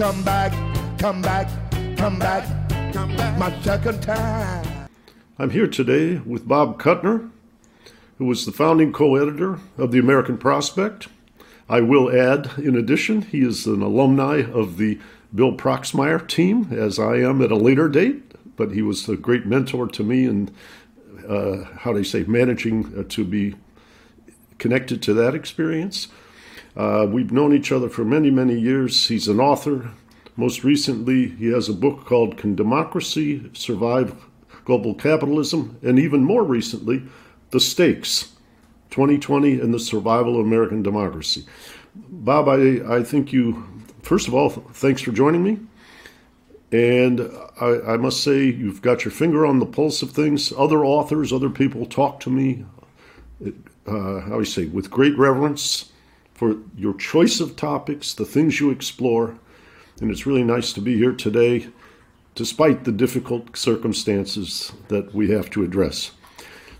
Come back, come back, come back. Come back. My second time. I'm here today with Bob Kuttner, who was the founding co editor of the American Prospect. I will add, in addition, he is an alumni of the Bill Proxmire team, as I am at a later date, but he was a great mentor to me and, uh, how do you say, managing uh, to be connected to that experience. Uh, we've known each other for many, many years. He's an author. Most recently, he has a book called Can Democracy Survive Global Capitalism? And even more recently, The Stakes 2020 and the Survival of American Democracy. Bob, I, I think you, first of all, thanks for joining me. And I, I must say, you've got your finger on the pulse of things. Other authors, other people talk to me, uh, how do you say, with great reverence for your choice of topics, the things you explore. And it's really nice to be here today, despite the difficult circumstances that we have to address.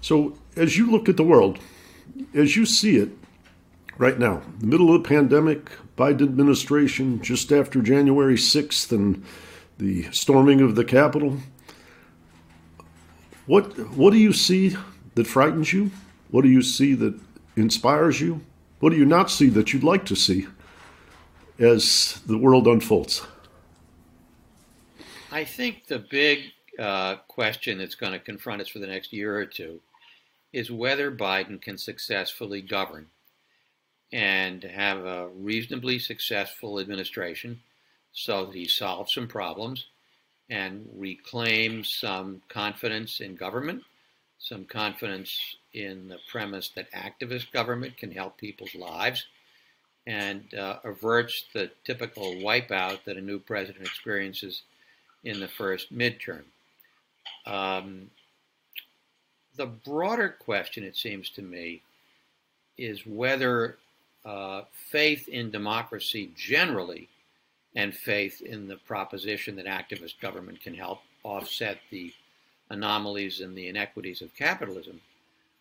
So, as you look at the world, as you see it right now, the middle of the pandemic, Biden administration, just after January 6th and the storming of the Capitol, what, what do you see that frightens you? What do you see that inspires you? What do you not see that you'd like to see as the world unfolds? I think the big uh, question that's going to confront us for the next year or two is whether Biden can successfully govern and have a reasonably successful administration so that he solves some problems and reclaims some confidence in government, some confidence in the premise that activist government can help people's lives, and uh, averts the typical wipeout that a new president experiences in the first midterm. Um, the broader question, it seems to me, is whether uh, faith in democracy generally and faith in the proposition that activist government can help offset the anomalies and the inequities of capitalism,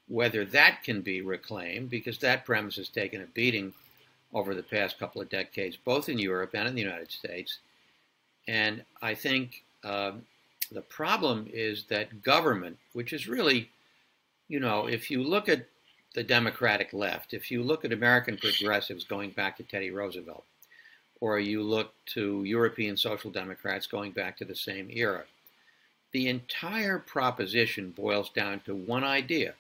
whether that can be reclaimed, because that premise has taken a beating over the past couple of decades, both in Europe and in the United States. And I think um, the problem is that government, which is really, you know, if you look at the Democratic left, if you look at American progressives going back to Teddy Roosevelt, or you look to European social democrats going back to the same era, the entire proposition boils down to one idea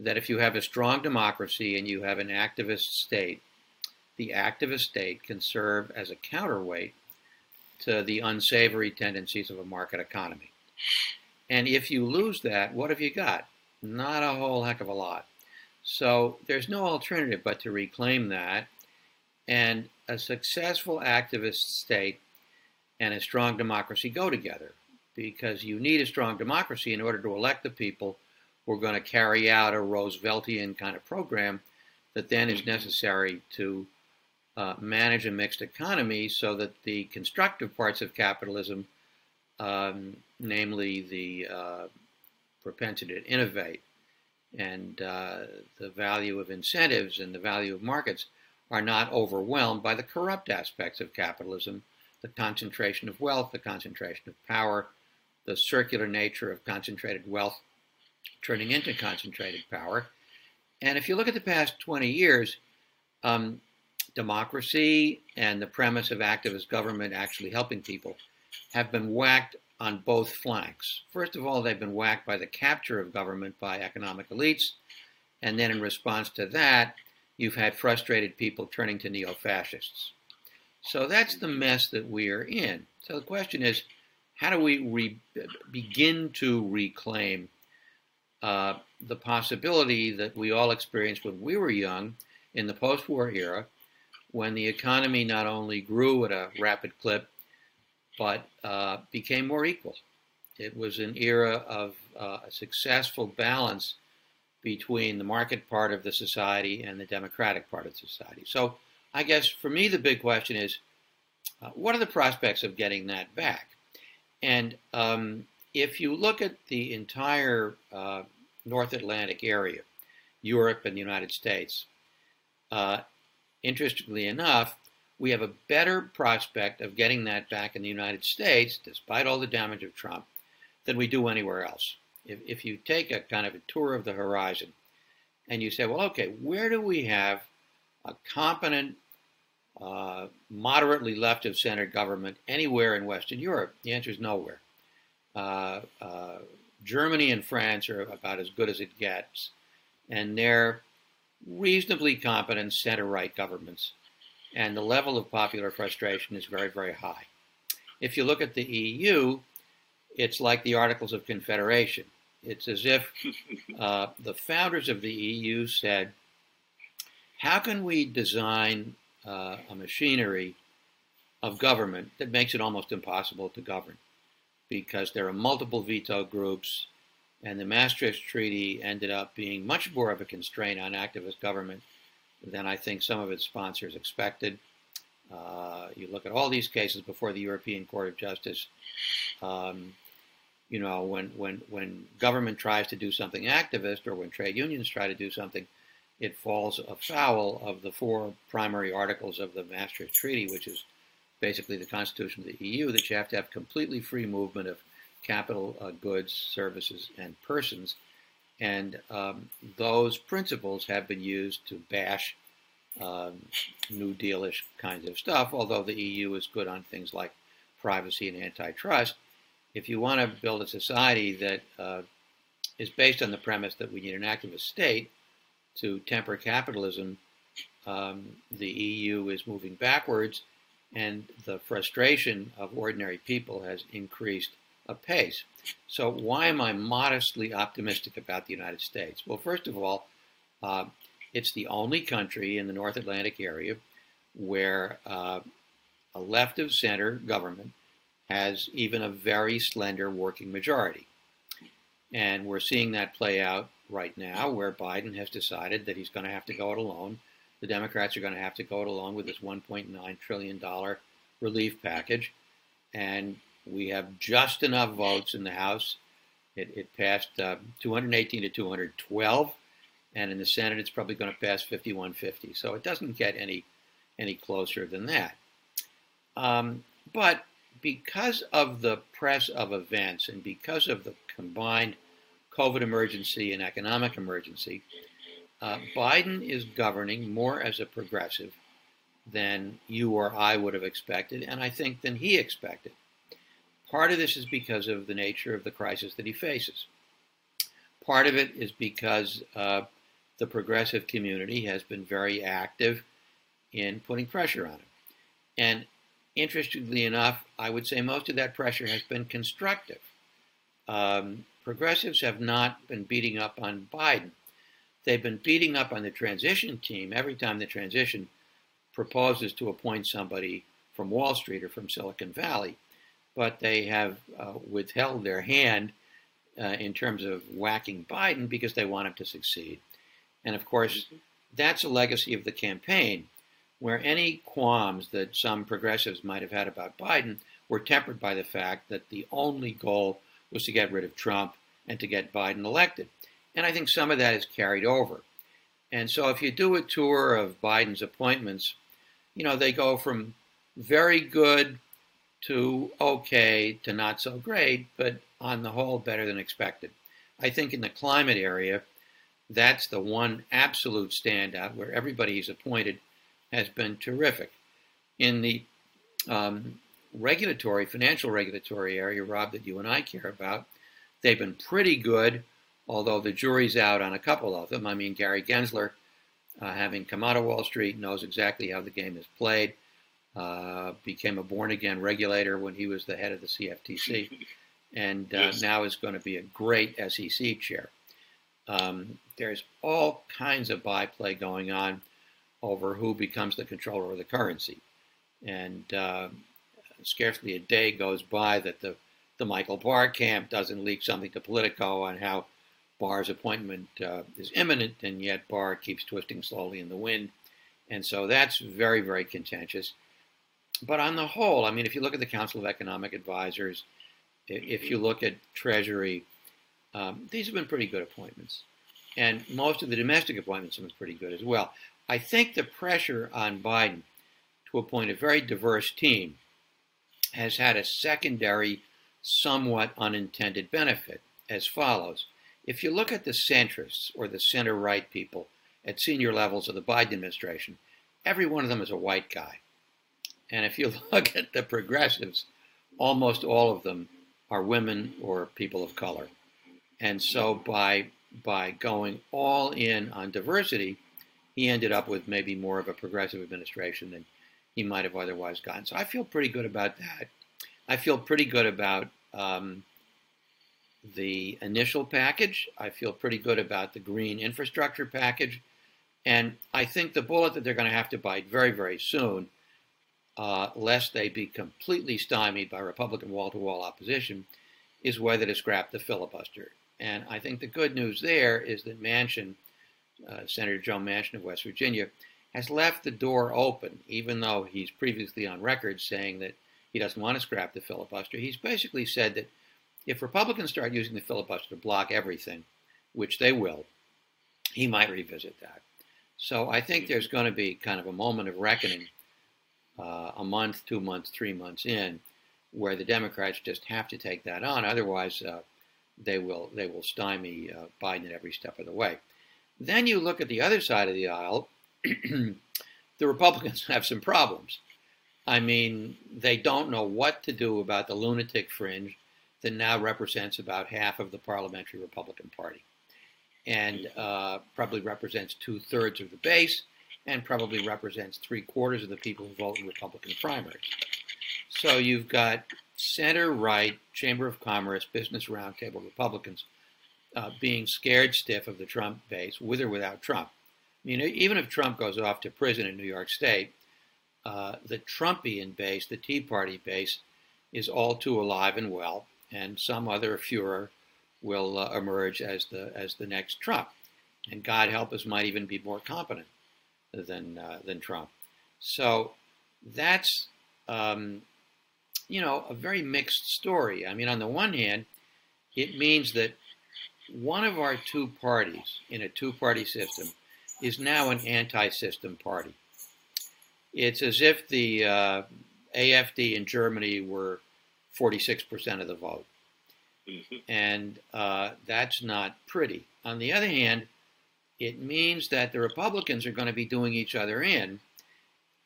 that if you have a strong democracy and you have an activist state, the activist state can serve as a counterweight to the unsavory tendencies of a market economy. And if you lose that, what have you got? Not a whole heck of a lot. So there's no alternative but to reclaim that. And a successful activist state and a strong democracy go together because you need a strong democracy in order to elect the people who are going to carry out a Rooseveltian kind of program that then is necessary to uh, manage a mixed economy so that the constructive parts of capitalism, um, namely the uh, propensity to innovate and uh, the value of incentives and the value of markets, are not overwhelmed by the corrupt aspects of capitalism, the concentration of wealth, the concentration of power, the circular nature of concentrated wealth turning into concentrated power. And if you look at the past 20 years, um, democracy and the premise of activist government actually helping people have been whacked on both flanks. First of all, they've been whacked by the capture of government by economic elites. And then in response to that, you've had frustrated people turning to neo fascists. So that's the mess that we are in. So the question is how do we re- begin to reclaim uh, the possibility that we all experienced when we were young in the post war era when the economy not only grew at a rapid clip, but uh, became more equal. It was an era of uh, a successful balance between the market part of the society and the democratic part of society. So, I guess for me, the big question is uh, what are the prospects of getting that back? And um, if you look at the entire uh, North Atlantic area, Europe and the United States, uh, interestingly enough, we have a better prospect of getting that back in the United States, despite all the damage of Trump, than we do anywhere else. If, if you take a kind of a tour of the horizon and you say, well, okay, where do we have a competent, uh, moderately left of center government anywhere in Western Europe? The answer is nowhere. Uh, uh, Germany and France are about as good as it gets, and they're reasonably competent center right governments. And the level of popular frustration is very, very high. If you look at the EU, it's like the Articles of Confederation. It's as if uh, the founders of the EU said, How can we design uh, a machinery of government that makes it almost impossible to govern? Because there are multiple veto groups, and the Maastricht Treaty ended up being much more of a constraint on activist government than I think some of its sponsors expected. Uh, you look at all these cases before the European Court of Justice. Um, you know, when, when, when government tries to do something activist or when trade unions try to do something, it falls afoul of the four primary articles of the Maastricht Treaty, which is basically the constitution of the EU, that you have to have completely free movement of capital, uh, goods, services, and persons. And um, those principles have been used to bash um, New Dealish kinds of stuff, although the EU is good on things like privacy and antitrust if you want to build a society that uh, is based on the premise that we need an activist state to temper capitalism, um, the EU is moving backwards, and the frustration of ordinary people has increased apace. So, why am I modestly optimistic about the United States? Well, first of all, uh, it's the only country in the North Atlantic area where uh, a left of center government has even a very slender working majority. And we're seeing that play out right now, where Biden has decided that he's going to have to go it alone. The Democrats are going to have to go it alone with this $1.9 trillion relief package. And we have just enough votes in the House. It, it passed uh, 218 to 212. And in the Senate, it's probably going to pass 5150. So it doesn't get any, any closer than that. Um, but because of the press of events and because of the combined COVID emergency and economic emergency, uh, Biden is governing more as a progressive than you or I would have expected, and I think than he expected. Part of this is because of the nature of the crisis that he faces. Part of it is because uh, the progressive community has been very active in putting pressure on him. And interestingly enough, I would say most of that pressure has been constructive. Um, progressives have not been beating up on Biden. They've been beating up on the transition team every time the transition proposes to appoint somebody from Wall Street or from Silicon Valley, but they have uh, withheld their hand uh, in terms of whacking Biden because they want him to succeed. And of course, that's a legacy of the campaign where any qualms that some progressives might have had about Biden were tempered by the fact that the only goal was to get rid of Trump and to get Biden elected. And I think some of that is carried over. And so if you do a tour of Biden's appointments, you know, they go from very good to okay to not so great, but on the whole, better than expected. I think in the climate area, that's the one absolute standout where everybody he's appointed has been terrific. In the um, regulatory, financial regulatory area, Rob, that you and I care about, they've been pretty good, although the jury's out on a couple of them. I mean, Gary Gensler, uh, having come out of Wall Street, knows exactly how the game is played. Uh, became a born again regulator when he was the head of the CFTC, and uh, yes. now is going to be a great SEC chair. Um, there's all kinds of byplay going on over who becomes the comptroller of the currency. And uh, scarcely a day goes by that the, the Michael Barr camp doesn't leak something to Politico on how Barr's appointment uh, is imminent, and yet Barr keeps twisting slowly in the wind. And so that's very, very contentious. But on the whole, I mean, if you look at the Council of Economic Advisors, if you look at Treasury, um, these have been pretty good appointments. And most of the domestic appointments have been pretty good as well. I think the pressure on Biden to appoint a very diverse team has had a secondary, somewhat unintended benefit as follows. If you look at the centrists or the center right people at senior levels of the Biden administration, every one of them is a white guy. And if you look at the progressives, almost all of them are women or people of color. And so by by going all in on diversity, he ended up with maybe more of a progressive administration than he might have otherwise gotten. So I feel pretty good about that. I feel pretty good about um, the initial package. I feel pretty good about the green infrastructure package. And I think the bullet that they're going to have to bite very, very soon, uh, lest they be completely stymied by Republican wall to wall opposition, is whether to scrap the filibuster. And I think the good news there is that Manchin, uh, Senator Joe Manchin of West Virginia, has left the door open, even though he's previously on record saying that he doesn't want to scrap the filibuster. He's basically said that if Republicans start using the filibuster to block everything, which they will, he might revisit that. So I think there's going to be kind of a moment of reckoning uh, a month, two months, three months in, where the Democrats just have to take that on. Otherwise, uh, they will they will stymie uh, Biden at every step of the way. Then you look at the other side of the aisle. the Republicans have some problems. I mean, they don't know what to do about the lunatic fringe that now represents about half of the parliamentary Republican Party, and uh, probably represents two thirds of the base, and probably represents three quarters of the people who vote in Republican primaries. So you've got center right Chamber of Commerce, Business Roundtable Republicans uh, being scared stiff of the Trump base, with or without Trump. I mean, even if Trump goes off to prison in New York State, uh, the Trumpian base, the Tea Party base, is all too alive and well, and some other Fuhrer will uh, emerge as the as the next Trump, and God help us, might even be more competent than uh, than Trump. So that's um, you know, a very mixed story. I mean, on the one hand, it means that one of our two parties in a two party system is now an anti system party. It's as if the uh, AFD in Germany were 46% of the vote. Mm-hmm. And uh, that's not pretty. On the other hand, it means that the Republicans are going to be doing each other in.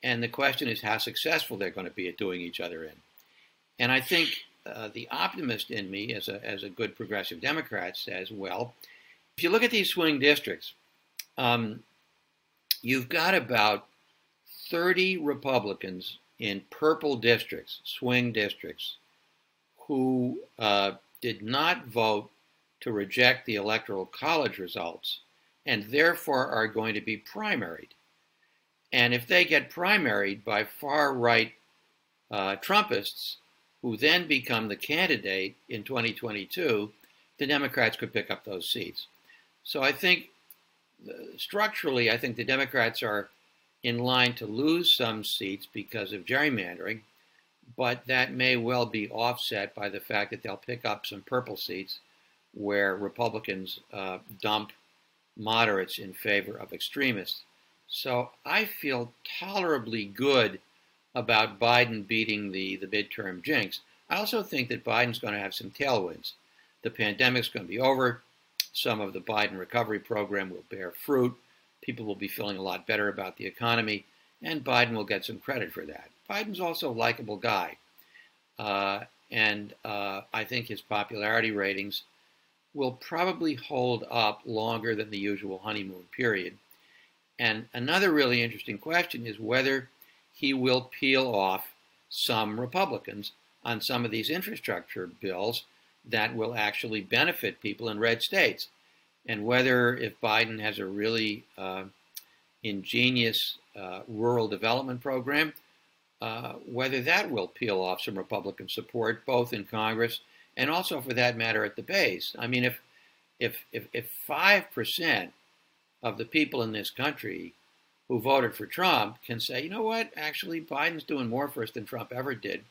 And the question is how successful they're going to be at doing each other in. And I think uh, the optimist in me, as a, as a good progressive Democrat, says, well, if you look at these swing districts, um, you've got about 30 Republicans in purple districts, swing districts, who uh, did not vote to reject the Electoral College results and therefore are going to be primaried. And if they get primaried by far right uh, Trumpists, who then become the candidate in 2022, the Democrats could pick up those seats. So I think uh, structurally, I think the Democrats are in line to lose some seats because of gerrymandering, but that may well be offset by the fact that they'll pick up some purple seats where Republicans uh, dump moderates in favor of extremists. So I feel tolerably good about Biden beating the, the midterm jinx. I also think that Biden's going to have some tailwinds. The pandemic's going to be over. Some of the Biden recovery program will bear fruit. People will be feeling a lot better about the economy, and Biden will get some credit for that. Biden's also a likable guy. Uh, and uh, I think his popularity ratings will probably hold up longer than the usual honeymoon period. And another really interesting question is whether he will peel off some Republicans on some of these infrastructure bills that will actually benefit people in red states. And whether, if Biden has a really uh, ingenious uh, rural development program, uh, whether that will peel off some Republican support, both in Congress and also, for that matter, at the base. I mean, if if if if five percent of the people in this country who voted for Trump can say, you know what, actually, Biden's doing more for us than Trump ever did.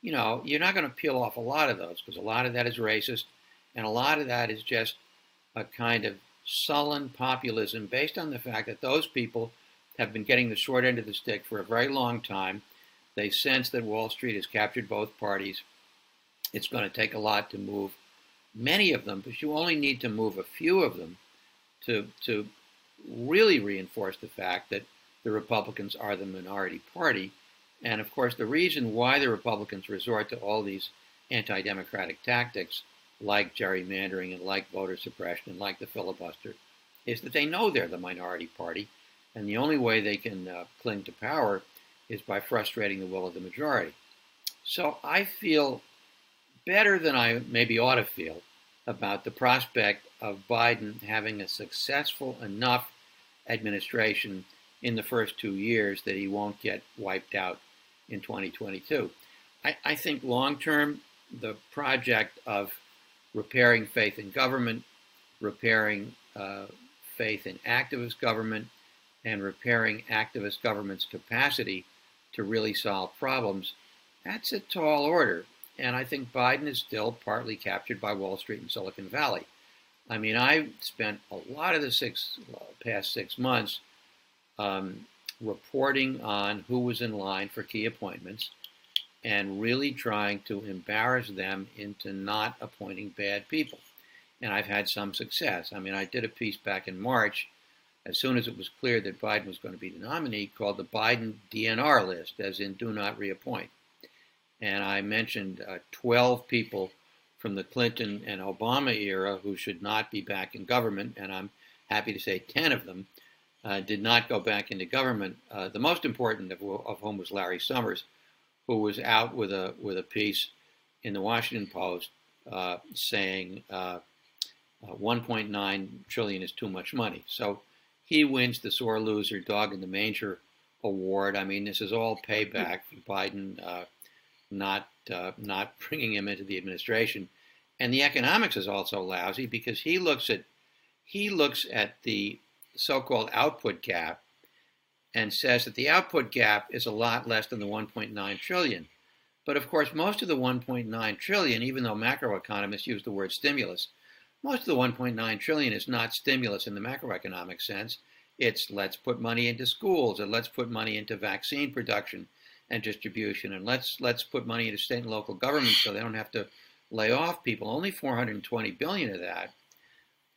You know, you're not going to peel off a lot of those because a lot of that is racist, and a lot of that is just a kind of sullen populism based on the fact that those people have been getting the short end of the stick for a very long time. They sense that Wall Street has captured both parties. It's going to take a lot to move many of them, but you only need to move a few of them to, to really reinforce the fact that the Republicans are the minority party. And of course, the reason why the Republicans resort to all these anti democratic tactics, like gerrymandering and like voter suppression and like the filibuster, is that they know they're the minority party. And the only way they can uh, cling to power is by frustrating the will of the majority. So I feel better than I maybe ought to feel about the prospect of Biden having a successful enough administration in the first two years that he won't get wiped out in 2022. I, I think long term, the project of repairing faith in government, repairing uh, faith in activist government, and repairing activist government's capacity to really solve problems, that's a tall order. And I think Biden is still partly captured by Wall Street and Silicon Valley. I mean, I spent a lot of the six past six months um, reporting on who was in line for key appointments and really trying to embarrass them into not appointing bad people. And I've had some success. I mean, I did a piece back in March as soon as it was clear that Biden was going to be the nominee called the Biden DNR list, as in do not reappoint. And I mentioned uh, 12 people from the Clinton and Obama era who should not be back in government, and I'm happy to say 10 of them uh, did not go back into government. Uh, the most important of, of, whom was Larry Summers, who was out with a with a piece in the Washington Post uh, saying uh, uh, 1.9 trillion is too much money. So he wins the sore loser, dog in the manger award. I mean, this is all payback for Biden uh, not uh, not bringing him into the administration. And the economics is also lousy because he looks at he looks at the so-called output gap and says that the output gap is a lot less than the 1.9 trillion. But of course, most of the 1.9 trillion, even though macroeconomists use the word stimulus, most of the 1.9 trillion is not stimulus in the macroeconomic sense. It's let's put money into schools and let's put money into vaccine production and distribution, and let's let's put money into state and local governments so they don't have to lay off people. Only 420 billion of that,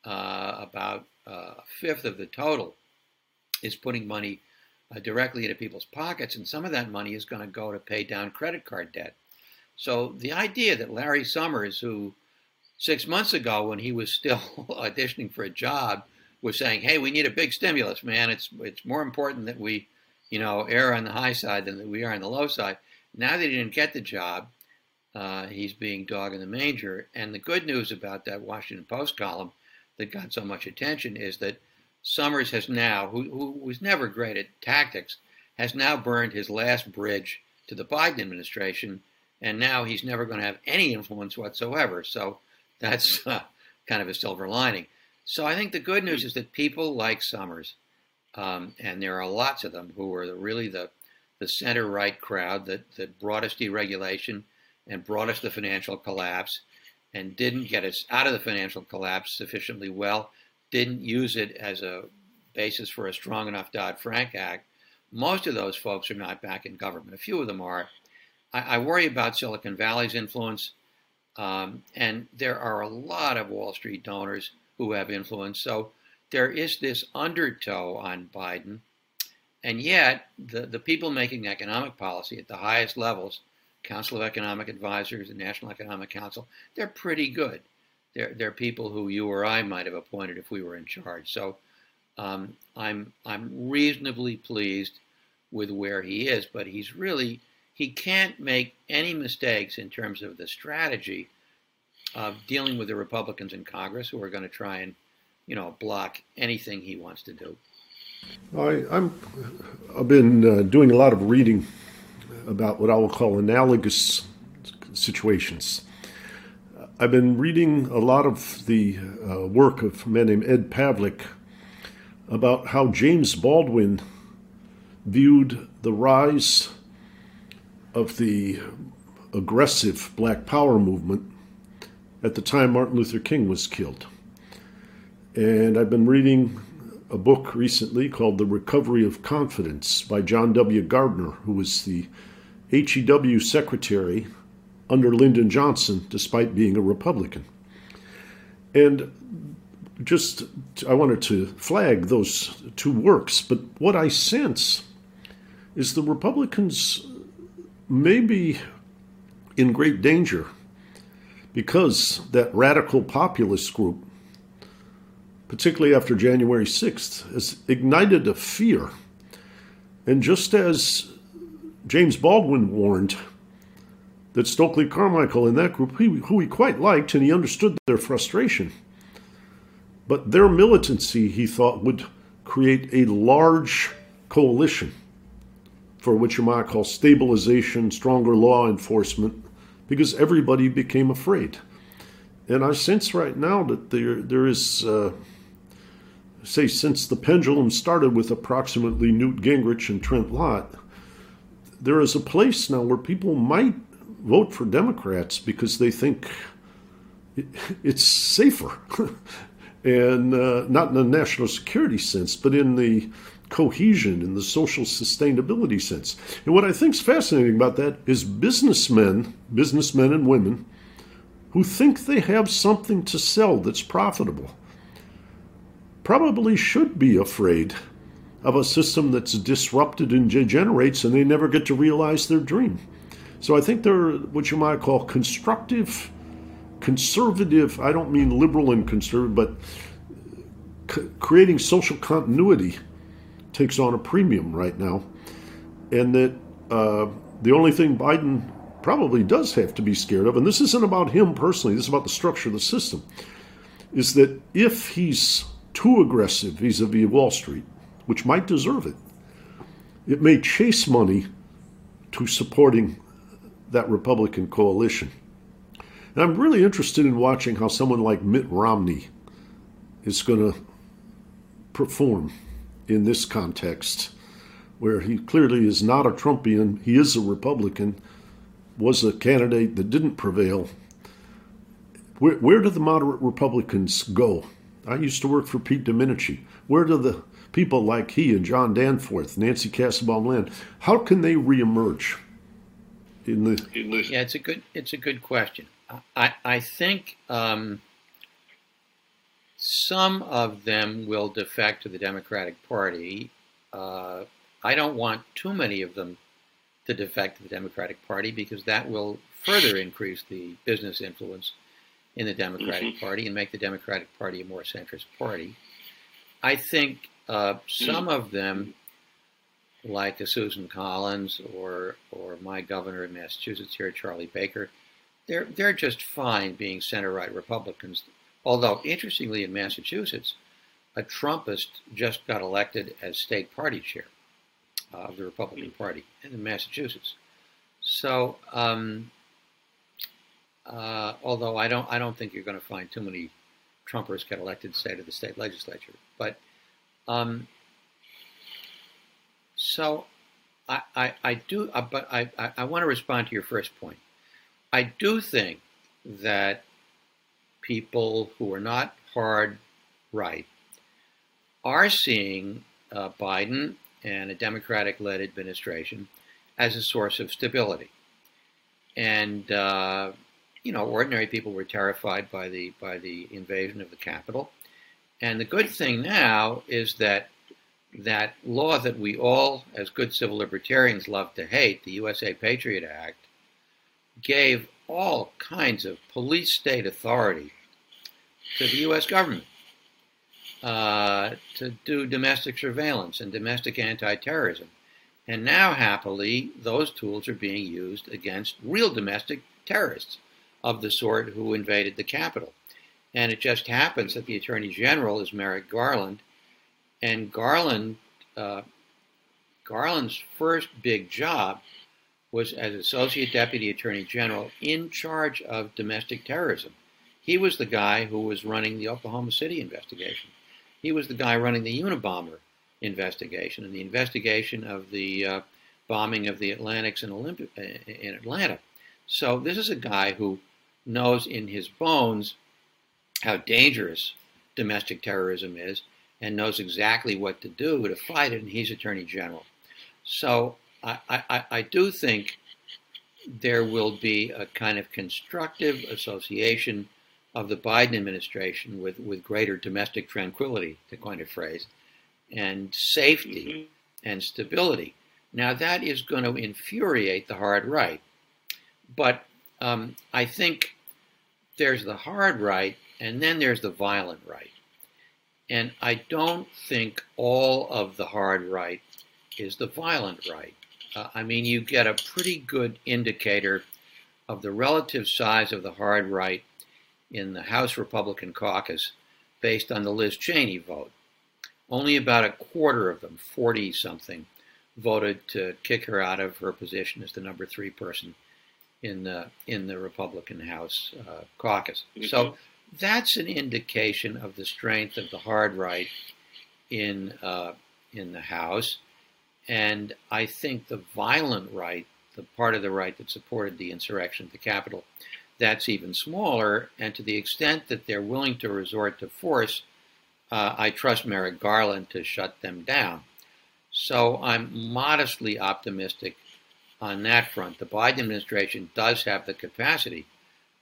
uh, about uh, a fifth of the total, is putting money uh, directly into people's pockets, and some of that money is going to go to pay down credit card debt. So the idea that Larry Summers, who six months ago, when he was still auditioning for a job, was saying, "Hey, we need a big stimulus, man. It's it's more important that we you know, err on the high side than that we are on the low side. Now that he didn't get the job, uh, he's being dog in the manger. And the good news about that Washington Post column that got so much attention is that Summers has now, who, who was never great at tactics, has now burned his last bridge to the Biden administration, and now he's never going to have any influence whatsoever. So that's uh, kind of a silver lining. So I think the good news is that people like Summers um, and there are lots of them who were really the, the center right crowd that, that brought us deregulation and brought us the financial collapse and didn't get us out of the financial collapse sufficiently well, didn't use it as a basis for a strong enough Dodd Frank Act. Most of those folks are not back in government. A few of them are. I, I worry about Silicon Valley's influence, um, and there are a lot of Wall Street donors who have influence. So there is this undertow on Biden, and yet the, the people making economic policy at the highest levels, Council of Economic Advisors and National Economic Council, they're pretty good. They're, they're people who you or I might have appointed if we were in charge. So um, I'm, I'm reasonably pleased with where he is, but he's really, he can't make any mistakes in terms of the strategy of dealing with the Republicans in Congress who are going to try and you know, block anything he wants to do. I, I'm, I've been uh, doing a lot of reading about what I will call analogous situations. I've been reading a lot of the uh, work of a man named Ed Pavlić about how James Baldwin viewed the rise of the aggressive Black Power movement at the time Martin Luther King was killed. And I've been reading a book recently called The Recovery of Confidence by John W. Gardner, who was the HEW secretary under Lyndon Johnson, despite being a Republican. And just, I wanted to flag those two works, but what I sense is the Republicans may be in great danger because that radical populist group, particularly after January 6th, has ignited a fear. And just as James Baldwin warned that Stokely Carmichael and that group, who he quite liked and he understood their frustration, but their militancy, he thought, would create a large coalition for what you might call stabilization, stronger law enforcement, because everybody became afraid. And I sense right now that there there is, uh, say, since the pendulum started with approximately Newt Gingrich and Trent Lott, there is a place now where people might vote for Democrats because they think it's safer. and uh, not in a national security sense, but in the cohesion in the social sustainability sense. And what I think is fascinating about that is businessmen, businessmen and women, who think they have something to sell that's profitable, probably should be afraid of a system that's disrupted and degenerates and they never get to realize their dream. So I think they're what you might call constructive, conservative, I don't mean liberal and conservative, but creating social continuity takes on a premium right now, and that uh, the only thing Biden probably does have to be scared of, and this isn't about him personally, this is about the structure of the system, is that if he's too aggressive vis a vis Wall Street, which might deserve it, it may chase money to supporting that Republican coalition. And I'm really interested in watching how someone like Mitt Romney is going to perform in this context, where he clearly is not a Trumpian, he is a Republican, was a candidate that didn't prevail. Where, where do the moderate Republicans go? I used to work for Pete Domenici. Where do the people like he and John Danforth, Nancy Kassebaum Land, how can they reemerge? In the, in the yeah, it's a good it's a good question. I I think um, some of them will defect to the Democratic Party. Uh, I don't want too many of them to defect to the Democratic Party because that will further increase the business influence in the Democratic mm-hmm. Party and make the Democratic Party a more centrist party. I think uh, some mm-hmm. of them, like a Susan Collins or or my governor in Massachusetts here, Charlie Baker, they're they're just fine being center right Republicans Although, interestingly, in Massachusetts, a Trumpist just got elected as state party chair of the Republican Party in Massachusetts. So, um, uh, although I don't, I don't think you're going to find too many Trumpers get elected, say, to the state legislature. But um, so I, I, I do, uh, but I, I, I want to respond to your first point. I do think that people who are not hard right are seeing uh, Biden and a Democratic led administration as a source of stability. And, uh, you know, ordinary people were terrified by the, by the invasion of the Capitol. And the good thing now is that that law that we all, as good civil libertarians, love to hate, the USA Patriot Act, gave all kinds of police state authority to the U.S. government uh, to do domestic surveillance and domestic anti-terrorism. And now, happily, those tools are being used against real domestic terrorists of the sort who invaded the Capitol. And it just happens that the Attorney General is Merrick Garland, and Garland uh, Garland's first big job was as Associate Deputy Attorney General in charge of domestic terrorism. He was the guy who was running the Oklahoma City investigation. He was the guy running the Unabomber investigation and the investigation of the uh, bombing of the Atlantics in, Olympi- in Atlanta. So this is a guy who knows in his bones how dangerous domestic terrorism is and knows exactly what to do to fight it, and he's Attorney General. So I, I, I do think there will be a kind of constructive association of the Biden administration with, with greater domestic tranquility, to coin a phrase, and safety mm-hmm. and stability. Now, that is going to infuriate the hard right. But um, I think there's the hard right, and then there's the violent right. And I don't think all of the hard right is the violent right. Uh, I mean, you get a pretty good indicator of the relative size of the hard right in the House Republican caucus based on the Liz Cheney vote. Only about a quarter of them, 40 something, voted to kick her out of her position as the number three person in the in the Republican House uh, caucus. Mm-hmm. So that's an indication of the strength of the hard right in uh, in the House, and I think the violent right, the part of the right that supported the insurrection at the Capitol, that's even smaller. And to the extent that they're willing to resort to force, uh, I trust Merrick Garland to shut them down. So I'm modestly optimistic on that front. The Biden administration does have the capacity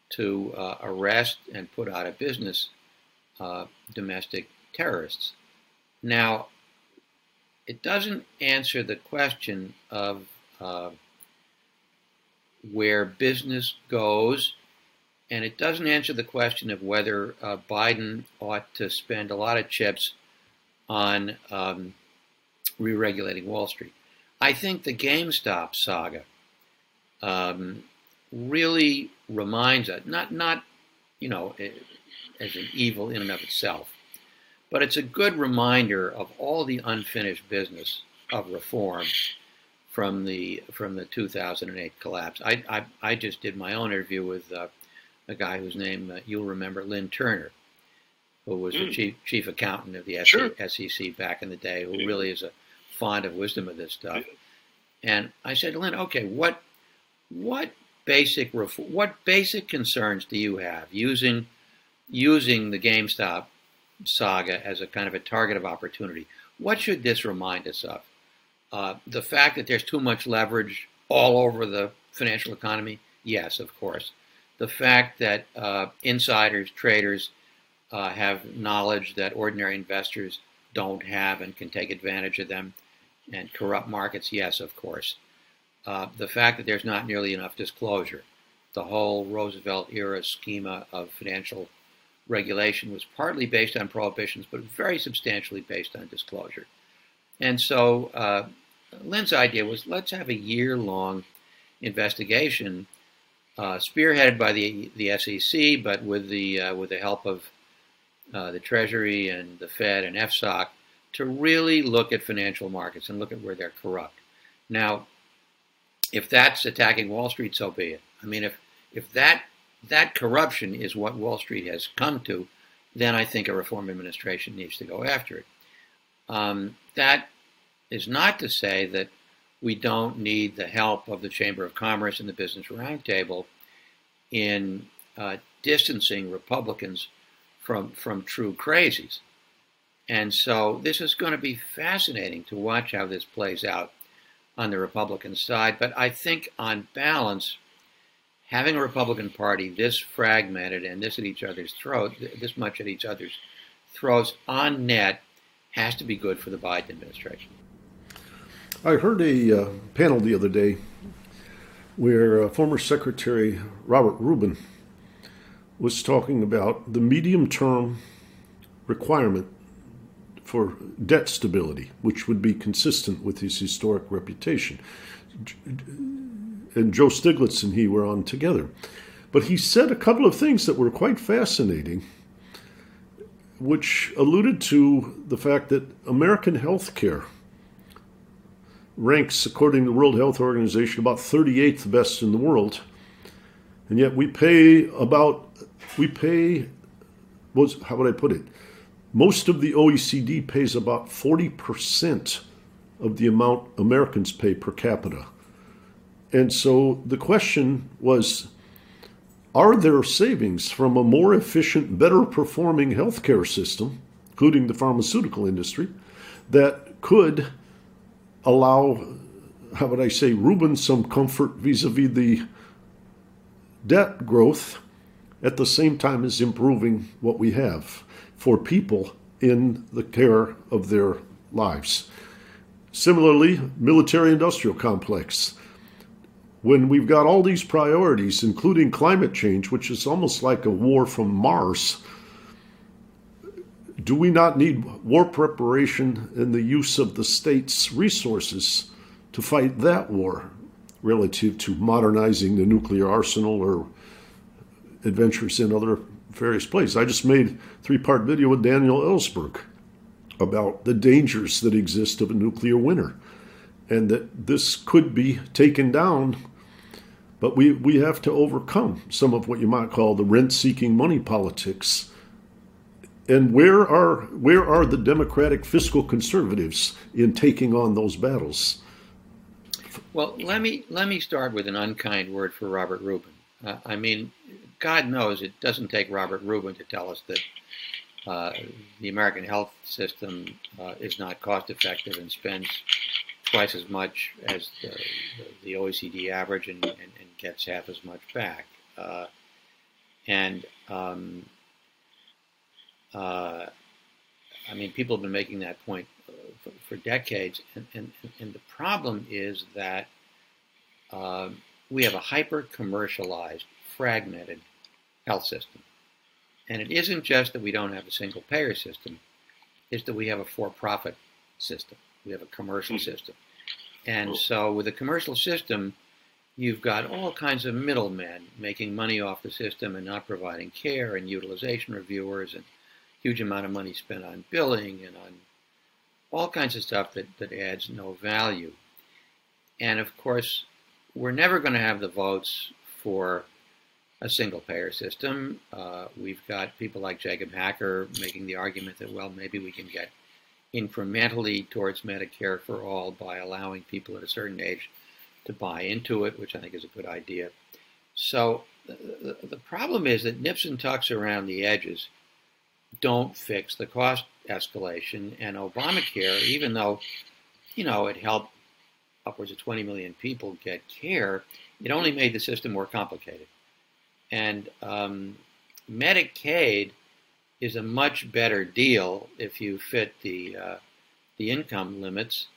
to uh, arrest and put out of business uh, domestic terrorists. Now, it doesn't answer the question of uh, where business goes, and it doesn't answer the question of whether uh, Biden ought to spend a lot of chips on um, re-regulating Wall Street. I think the GameStop saga um, really reminds us not not you know as an evil in and of itself, but it's a good reminder of all the unfinished business of reform from the from the 2008 collapse. I I, I just did my own interview with uh, a guy whose name uh, you'll remember, Lynn Turner, who was mm. the chief chief accountant of the sure. SEC back in the day, who really is a fond of wisdom of this stuff. And I said Lynn, okay, what what basic what basic concerns do you have using using the GameStop saga as a kind of a target of opportunity? What should this remind us of? Uh, the fact that there's too much leverage all over the financial economy? Yes, of course. The fact that uh, insiders, traders uh, have knowledge that ordinary investors don't have and can take advantage of them and corrupt markets, yes, of course. Uh, the fact that there's not nearly enough disclosure. The whole Roosevelt era schema of financial regulation was partly based on prohibitions, but very substantially based on disclosure. And so uh, Lynn's idea was let's have a year long investigation, uh, spearheaded by the, the SEC, but with the, uh, with the help of uh, the Treasury and the Fed and FSOC to really look at financial markets and look at where they're corrupt. Now, if that's attacking Wall Street, so be it. I mean, if if that that corruption is what Wall Street has come to, then I think a reform administration needs to go after it. Um, that is not to say that we don't need the help of the Chamber of Commerce and the Business Roundtable in uh, distancing Republicans from from true crazies. And so this is going to be fascinating to watch how this plays out on the Republican side. But I think on balance, having a Republican Party this fragmented and this at each other's throat, this much at each other's throats on net, has to be good for the Biden administration. I heard a uh, panel the other day where uh, former Secretary Robert Rubin was talking about the medium term requirement for debt stability, which would be consistent with his historic reputation. And Joe Stiglitz and he were on together. But he said a couple of things that were quite fascinating, which alluded to the fact that American health care ranks, according to the World Health Organization, about 38th best in the world. And yet we pay about, we pay, was, how would I put it? Most of the OECD pays about 40% of the amount Americans pay per capita. And so the question was are there savings from a more efficient, better performing healthcare system, including the pharmaceutical industry, that could allow, how would I say, Rubin some comfort vis a vis the debt growth at the same time as improving what we have for people in the care of their lives? Similarly, military industrial complex when we've got all these priorities, including climate change, which is almost like a war from Mars, do we not need war preparation and the use of the state's resources to fight that war relative to modernizing the nuclear arsenal or adventures in other various places? I just made a three part video with Daniel Ellsberg about the dangers that exist of a nuclear winter and that this could be taken down but we, we have to overcome some of what you might call the rent seeking money politics. And where are, where are the Democratic fiscal conservatives in taking on those battles? Well, let me, let me start with an unkind word for Robert Rubin. Uh, I mean, God knows it doesn't take Robert Rubin to tell us that uh, the American health system uh, is not cost effective and spends twice as much as the, the OECD average and, and, and, gets half as much back. Uh, and um, uh, I mean, people have been making that point uh, for, for decades, and, and, and, the problem is that um, we have a hyper commercialized, fragmented health system. And it isn't just that we don't have a single payer system, it's that we have a for profit system. We have a commercial system. And so with a commercial system, you've got all kinds of middlemen making money off the system and not providing care and utilization reviewers and huge amount of money spent on billing and on all kinds of stuff that, that adds no value. And of course, we're never going to have the votes for a single payer system. Uh, we've got people like Jacob Hacker making the argument that, well, maybe we can get incrementally towards Medicare for all by allowing people at a certain age to buy into it, which I think is a good idea. So the, the, problem is that nips and tucks around the edges don't fix the cost escalation, and Obamacare, even though you know it helped upwards of 20 million people get care, it only made the system more complicated. And um, Medicaid is a much better deal if you fit the uh, the income limits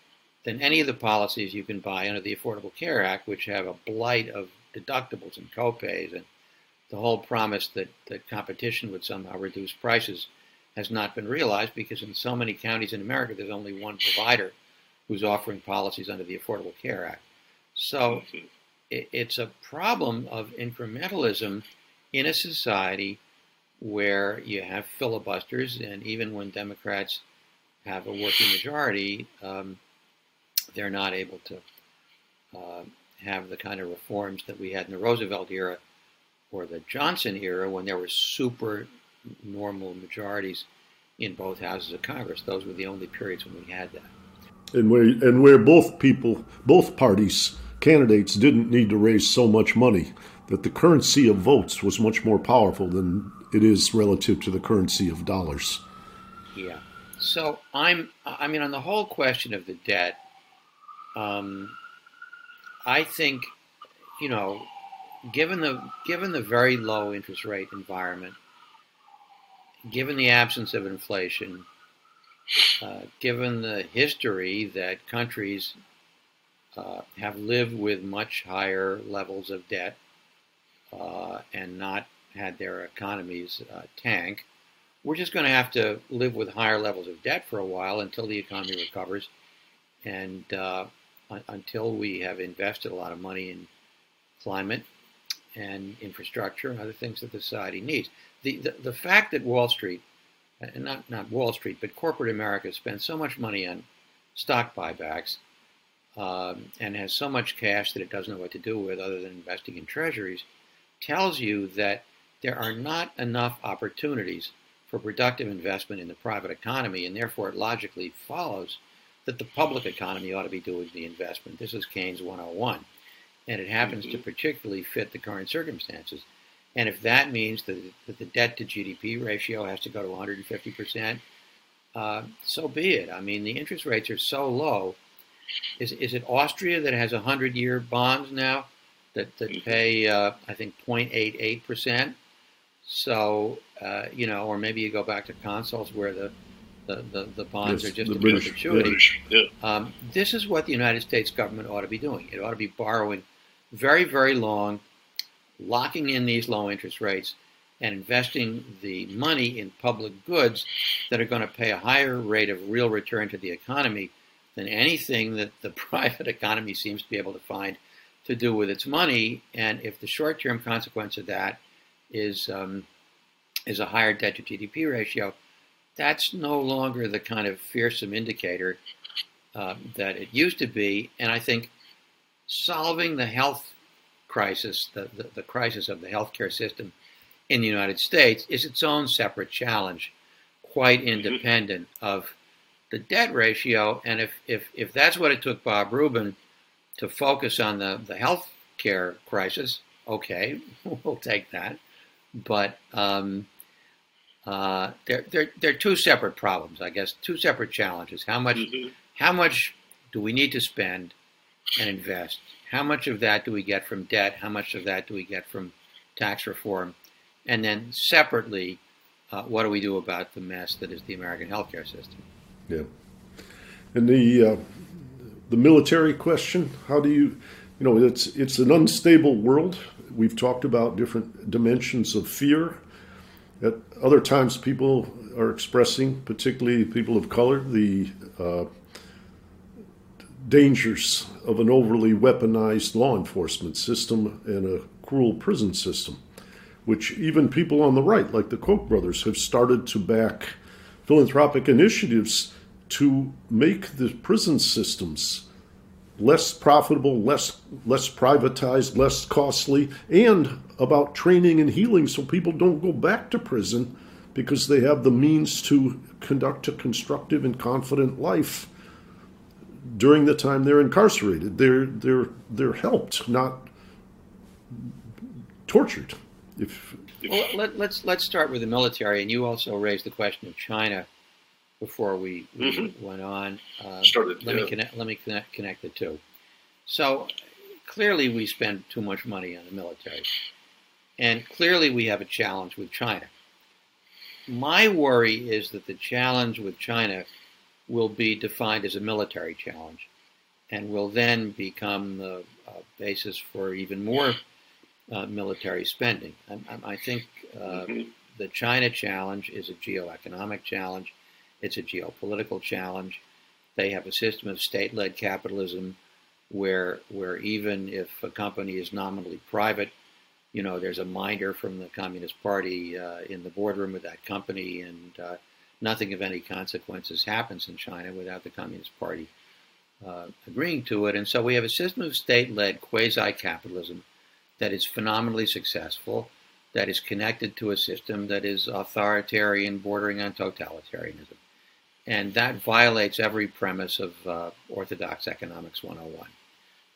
than any of the policies you can buy under the Affordable Care Act, which have a blight of deductibles and copays, and the whole promise that, that competition would somehow reduce prices has not been realized because in so many counties in America there's only one provider who's offering policies under the Affordable Care Act. So it, it's a problem of incrementalism in a society where you have filibusters, and even when Democrats have a working majority, um, they're not able to uh, have the kind of reforms that we had in the Roosevelt era or the Johnson era when there were super normal majorities in both houses of Congress. Those were the only periods when we had that. And where and where both people, both parties, candidates didn't need to raise so much money that the currency of votes was much more powerful than it is relative to the currency of dollars. Yeah. So I'm, I mean, on the whole question of the debt, um, I think, you know, given the given the very low interest rate environment, given the absence of inflation, uh, given the history that countries uh, have lived with much higher levels of debt uh, and not had their economies uh, tank, we're just going to have to live with higher levels of debt for a while until the economy recovers and uh, until we have invested a lot of money in climate and infrastructure and other things that the society needs. The, the, the fact that Wall Street, not, not Wall Street, but corporate America spends so much money on stock buybacks um, and has so much cash that it doesn't know what to do with other than investing in treasuries, tells you that there are not enough opportunities for productive investment in the private economy, and therefore it logically follows that the public economy ought to be doing the investment. This is Keynes 101, and it happens to particularly fit the current circumstances. And if that means that, that the debt to GDP ratio has to go to 150 percent, uh, so be it. I mean, the interest rates are so low. Is, is it Austria that has 100 year bonds now that, that mm-hmm. pay, uh, I think, 0.88%? So, uh, you know, or maybe you go back to consols where the, the, the, the bonds yes, are just a British, perpetuity. Yeah. Um, this is what the United States government ought to be doing. It ought to be borrowing very, very long, locking in these low interest rates, and investing the money in public goods that are going to pay a higher rate of real return to the economy than anything that the private economy seems to be able to find to do with its money. And if the short-term consequence of that is um, is a higher debt to GDP ratio, that's no longer the kind of fearsome indicator uh, that it used to be. And I think solving the health crisis, the, the, the crisis of the healthcare system in the United States is its own separate challenge, quite mm-hmm. independent of the debt ratio. And if, if, if that's what it took Bob Rubin to focus on the, the health care crisis, okay, we'll take that. But um, uh, they're, they're, they're two separate problems, I guess, two separate challenges. How much, mm-hmm. how much do we need to spend and invest? How much of that do we get from debt? How much of that do we get from tax reform? And then separately, uh, what do we do about the mess that is the American healthcare system? Yeah, and the uh, the military question. How do you, you know, it's it's an unstable world. We've talked about different dimensions of fear. At other times, people are expressing, particularly people of color, the uh, dangers of an overly weaponized law enforcement system and a cruel prison system which even people on the right, like the Koch brothers, have started to back philanthropic initiatives to make the prison systems less profitable, less less privatized, less costly, and about training and healing so people don't go back to prison because they have the means to conduct a constructive and confident life during the time they're incarcerated. They're they're they're helped, not tortured. If, if well, let, us let's, let's start with the military, and you also raised the question of China before we, we mm-hmm. went on. Uh, Started, let yeah. me connect. Let me connect, connect the two. So clearly, we spend too much money on the military, and clearly, we have a challenge with China. My worry is that the challenge with China will be defined as a military challenge, and will then become the uh, basis for even more uh, military spending. I, I think uh, mm-hmm. the China challenge is a geoeconomic challenge, it's a geopolitical challenge. They have a system of state led capitalism where, where even if a company is nominally private, you know, there's a minder from the Communist Party uh, in the boardroom of that company, and uh, nothing of any consequences happens in China without the Communist Party uh, agreeing to it. And so we have a system of state led quasi capitalism that is phenomenally successful, that is connected to a system that is authoritarian, bordering on totalitarianism. And that violates every premise of uh, Orthodox Economics 101.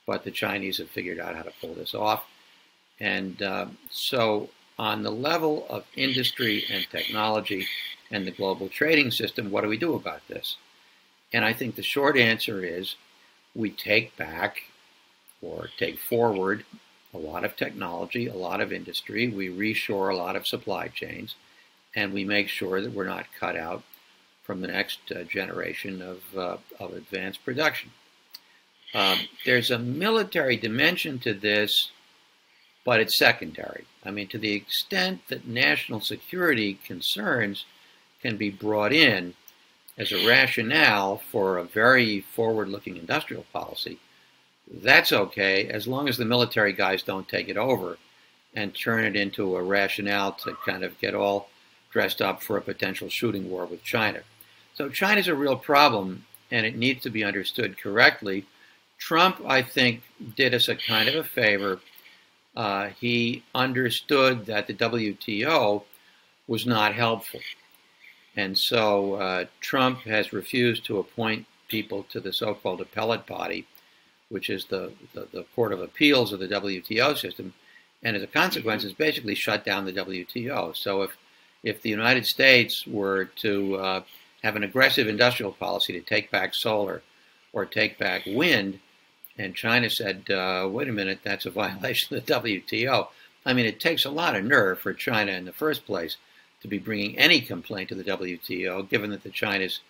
But the Chinese have figured out how to pull this off. And uh, so, on the level of industry and technology and the global trading system, what do we do about this? And I think the short answer is we take back or take forward a lot of technology, a lot of industry. We reshore a lot of supply chains, and we make sure that we're not cut out from the next uh, generation of, uh, of advanced production. Um, there's a military dimension to this, but it's secondary. I mean, to the extent that national security concerns can be brought in as a rationale for a very forward looking industrial policy, that's okay as long as the military guys don't take it over and turn it into a rationale to kind of get all dressed up for a potential shooting war with China. So China's a real problem and it needs to be understood correctly. Trump, I think, did us a kind of a favor. Uh, he understood that the WTO was not helpful. And so uh, Trump has refused to appoint people to the so called appellate body, which is the, the, the, Court of Appeals of the WTO system. And as a consequence, has basically shut down the WTO. So if, if the United States were to uh, have an aggressive industrial policy to take back solar or take back wind, and China said, uh, wait a minute, that's a violation of the WTO. I mean, it takes a lot of nerve for China in the first place to be bringing any complaint to the WTO, given that the China's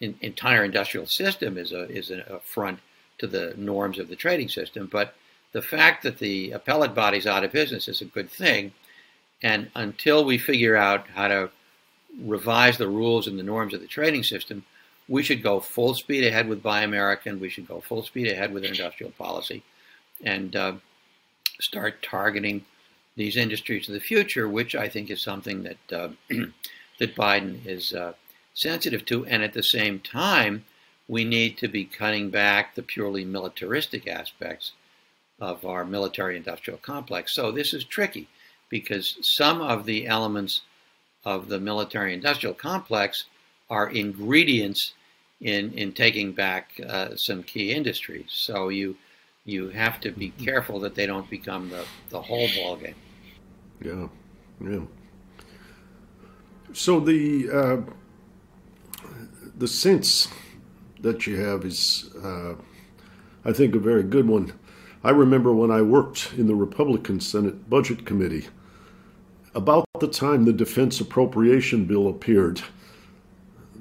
in, entire industrial system is a is an affront to the norms of the trading system. But the fact that the appellate body's out of business is a good thing, and until we figure out how to revise the rules and the norms of the trading system, we should go full speed ahead with Buy American. We should go full speed ahead with industrial policy, and uh, start targeting these industries of the future, which I think is something that uh, that Biden is uh, sensitive to. And at the same time, we need to be cutting back the purely militaristic aspects of our military-industrial complex. So this is tricky because some of the elements of the military-industrial complex are ingredients in in taking back uh, some key industries. So you you have to be careful that they don't become the, the whole ballgame. Yeah, yeah. So the uh, the sense that you have is, uh, I think, a very good one. I remember when I worked in the Republican Senate Budget Committee, about the time the Defense Appropriation Bill appeared,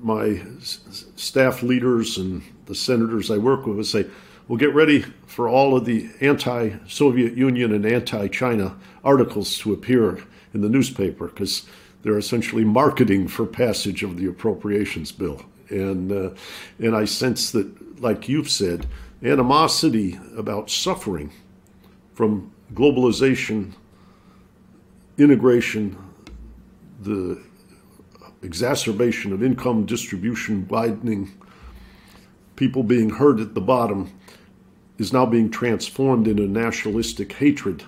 my s- staff leaders and the senators I work with would say, We'll get ready for all of the anti Soviet Union and anti China articles to appear in the newspaper because they're essentially marketing for passage of the appropriations bill. And, uh, and I sense that, like you've said, animosity about suffering from globalization, integration, the exacerbation of income distribution widening, people being hurt at the bottom is now being transformed into nationalistic hatred,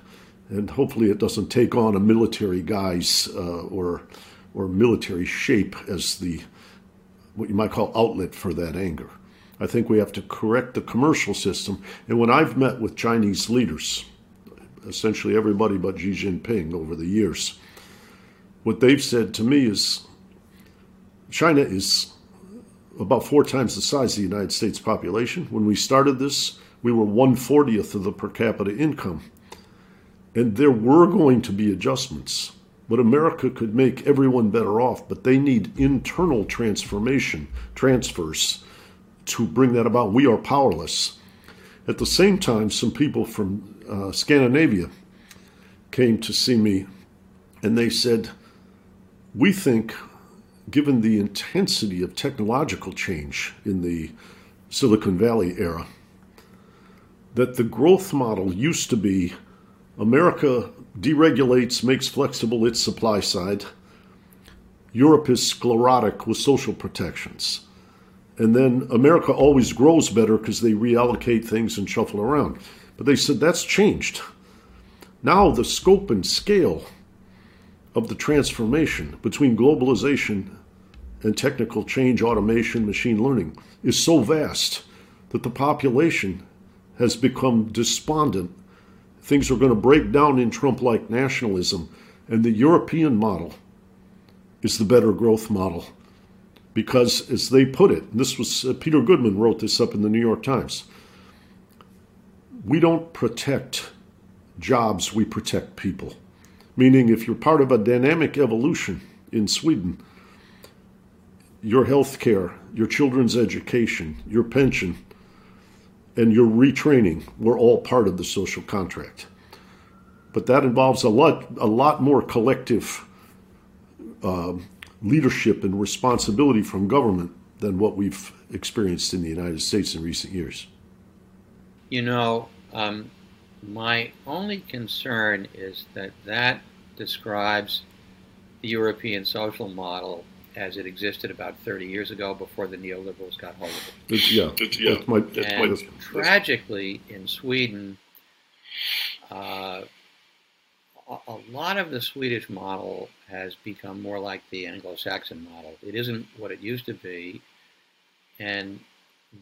and hopefully it doesn't take on a military guise uh, or or military shape as the what you might call outlet for that anger. I think we have to correct the commercial system. And when I've met with Chinese leaders, essentially everybody but Xi Jinping over the years, what they've said to me is China is about four times the size of the United States population. When we started this, we were 140th of the per capita income. And there were going to be adjustments. But America could make everyone better off, but they need internal transformation, transfers to bring that about. We are powerless. At the same time, some people from uh, Scandinavia came to see me and they said, We think, given the intensity of technological change in the Silicon Valley era, that the growth model used to be America deregulates, makes flexible its supply side. Europe is sclerotic with social protections. And then America always grows better because they reallocate things and shuffle around. But they said that's changed. Now the scope and scale of the transformation between globalization and technical change, automation, machine learning is so vast that the population has become despondent. Things are going to break down in Trump like nationalism, and the European model is the better growth model. Because, as they put it, this was uh, Peter Goodman wrote this up in the New York Times. We don't protect jobs, we protect people. Meaning, if you're part of a dynamic evolution in Sweden, your health care, your children's education, your pension, and your retraining were all part of the social contract. But that involves a lot, a lot more collective uh, leadership and responsibility from government than what we've experienced in the United States in recent years. You know, um, my only concern is that that describes the European social model as it existed about 30 years ago before the neoliberals got hold of it. It's, yeah, it's, yeah. That's my, that's and my, tragically, in Sweden, uh, a, a lot of the Swedish model has become more like the Anglo-Saxon model. It isn't what it used to be, and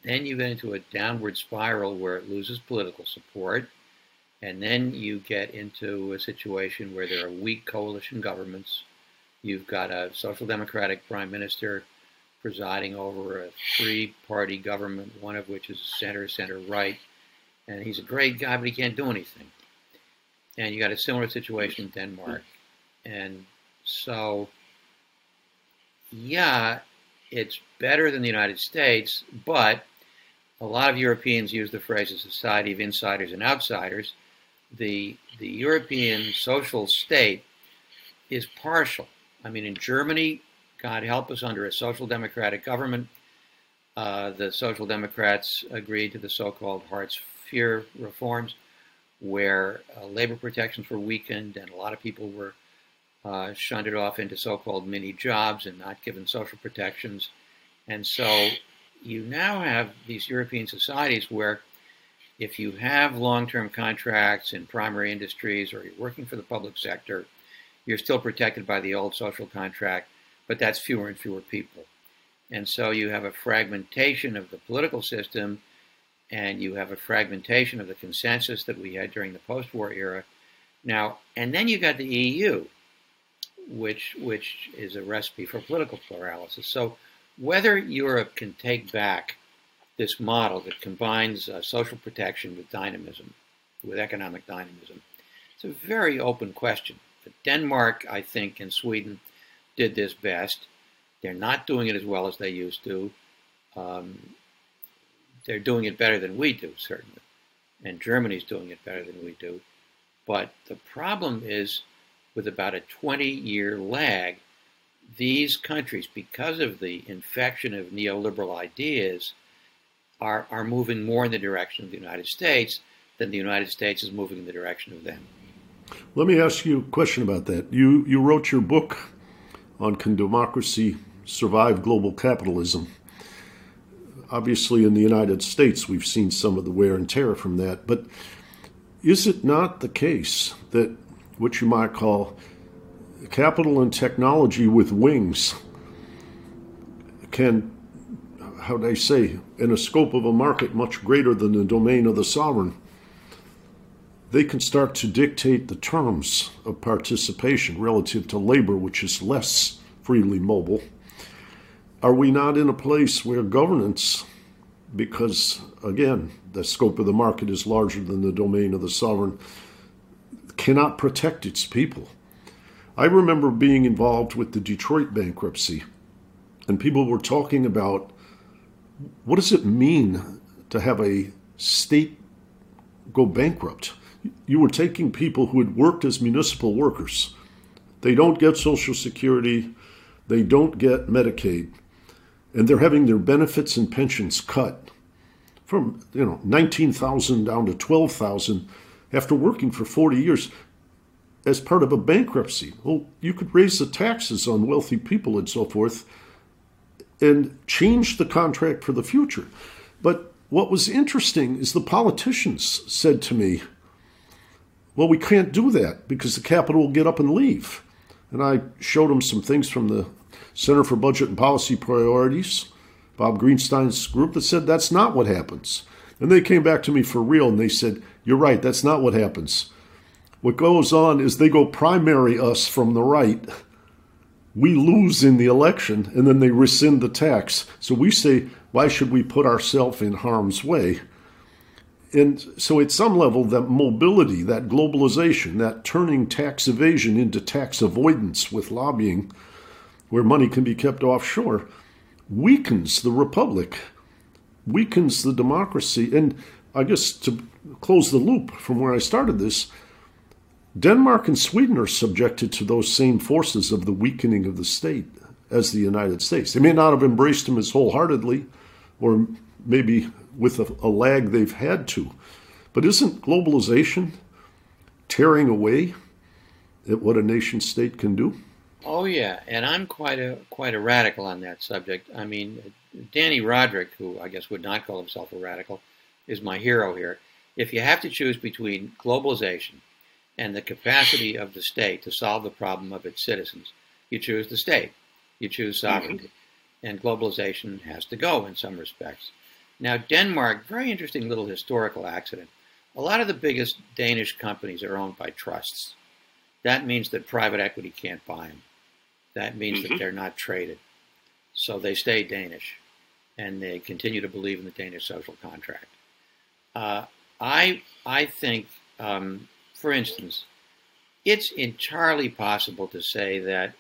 then you get into a downward spiral where it loses political support, and then you get into a situation where there are weak coalition governments. You've got a social democratic prime minister presiding over a three-party government, one of which is center, center right, and he's a great guy, but he can't do anything. And you got a similar situation in Denmark, and so yeah, it's better than the United States, but a lot of Europeans use the phrase a society of insiders and outsiders. The, the European social state is partial. I mean, in Germany, God help us, under a social democratic government, uh, the social democrats agreed to the so-called Hartz IV reforms, where uh, labor protections were weakened and a lot of people were uh, shunted off into so-called mini jobs and not given social protections. And so you now have these European societies where if you have long-term contracts in primary industries or you're working for the public sector, you're still protected by the old social contract, but that's fewer and fewer people. And so you have a fragmentation of the political system and you have a fragmentation of the consensus that we had during the post-war era. Now, and then you got the EU, which which is a recipe for political paralysis. So whether Europe can take back this model that combines uh, social protection with dynamism, with economic dynamism, it's a very open question. But Denmark, I think, and Sweden did this best. They're not doing it as well as they used to. Um, they're doing it better than we do, certainly. And Germany's doing it better than we do. But the problem is with about a 20 year lag, these countries, because of the infection of neoliberal ideas, are, are moving more in the direction of the United States than the United States is moving in the direction of them. Let me ask you a question about that. You, you wrote your book on Can Democracy Survive Global Capitalism? Obviously, in the United States, we've seen some of the wear and tear from that. But is it not the case that what you might call capital and technology with wings can, how I say, in a scope of a market much greater than the domain of the sovereign, they can start to dictate the terms of participation relative to labor, which is less freely mobile. Are we not in a place where governance, because again, the scope of the market is larger than the domain of the sovereign, cannot protect its people. I remember being involved with the Detroit bankruptcy, and people were talking about what does it mean to have a state go bankrupt? You were taking people who had worked as municipal workers. They don't get Social Security, they don't get Medicaid, and they're having their benefits and pensions cut from you know 19,000 down to 12,000 after working for 40 years as part of a bankruptcy. Well, you could raise the taxes on wealthy people and so forth and change the contract for the future. But what was interesting is the politicians said to me, well, we can't do that because the capital will get up and leave. And I showed them some things from the Center for Budget and Policy Priorities, Bob Greenstein's group, that said that's not what happens. And they came back to me for real and they said, You're right, that's not what happens. What goes on is they go primary us from the right. We lose in the election and then they rescind the tax. So we say, Why should we put ourselves in harm's way? And so, at some level, that mobility, that globalization, that turning tax evasion into tax avoidance with lobbying, where money can be kept offshore, weakens the republic, weakens the democracy. And I guess to close the loop from where I started this, Denmark and Sweden are subjected to those same forces of the weakening of the state as the United States. They may not have embraced them as wholeheartedly, or maybe with a, a lag they've had to. But isn't globalization tearing away at what a nation state can do? Oh yeah, and I'm quite a quite a radical on that subject. I mean, Dani Rodrik, who I guess would not call himself a radical, is my hero here. If you have to choose between globalization and the capacity of the state to solve the problem of its citizens, you choose the state. You choose sovereignty. Mm-hmm. And globalization has to go in some respects. Now, Denmark, very interesting little historical accident. A lot of the biggest Danish companies are owned by trusts. That means that private equity can't buy them. That means mm-hmm. that they're not traded. So they stay Danish and they continue to believe in the Danish social contract. Uh, I, I think, um, for instance, it's entirely possible to say that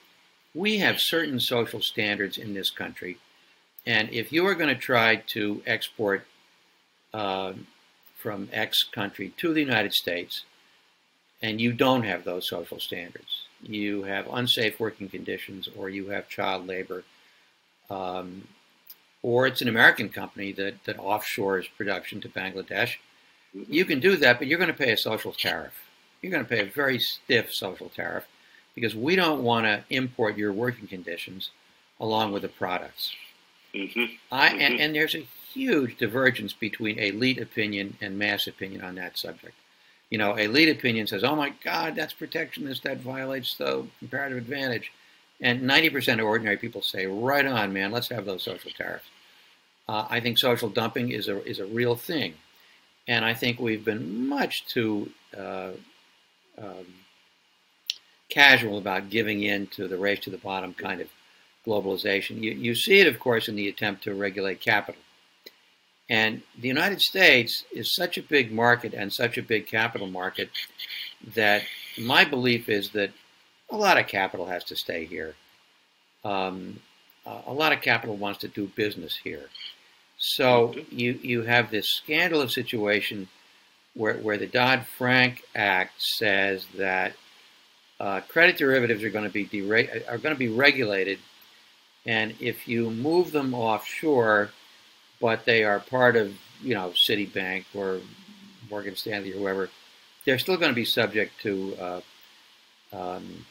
we have certain social standards in this country, and if you are going to try to export uh, from X country to the United States, and you don't have those social standards, you have unsafe working conditions, or you have child labor, um, or it's an American company that, that offshores production to Bangladesh, you can do that, but you're going to pay a social tariff. You're going to pay a very stiff social tariff because we don't want to import your working conditions along with the products. Mm-hmm. I, and, mm-hmm. and there's a huge divergence between elite opinion and mass opinion on that subject. You know, elite opinion says, "Oh my God, that's protectionist. That violates the comparative advantage," and 90% of ordinary people say, "Right on, man. Let's have those social tariffs." Uh, I think social dumping is a is a real thing, and I think we've been much too uh, um, casual about giving in to the race to the bottom kind of globalization. You, you see it, of course, in the attempt to regulate capital. And the United States is such a big market and such a big capital market that my belief is that a lot of capital has to stay here. Um, a lot of capital wants to do business here. So you, you have this scandalous situation where, where the Dodd Frank Act says that uh, credit derivatives are going to be are going to be regulated, and if you move them offshore, but they are part of you know Citibank or Morgan Stanley or whoever, they're still going to be subject to uh, um,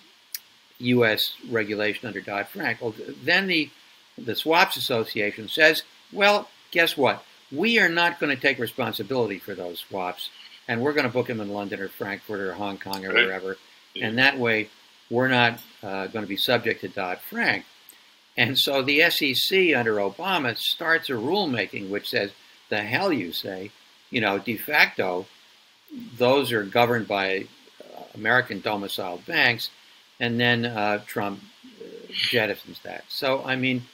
U.S. regulation under Dodd Frank. Well, then the the Swaps Association says, well, guess what? We are not going to take responsibility for those swaps, and we're going to book them in London or Frankfurt or Hong Kong or wherever and that way we're not uh, going to be subject to Dodd Frank. And so the SEC under Obama starts a rulemaking which says, the hell you say, you know, de facto, those are governed by uh, American domiciled banks, and then uh, Trump uh, jettisons that. So, I mean,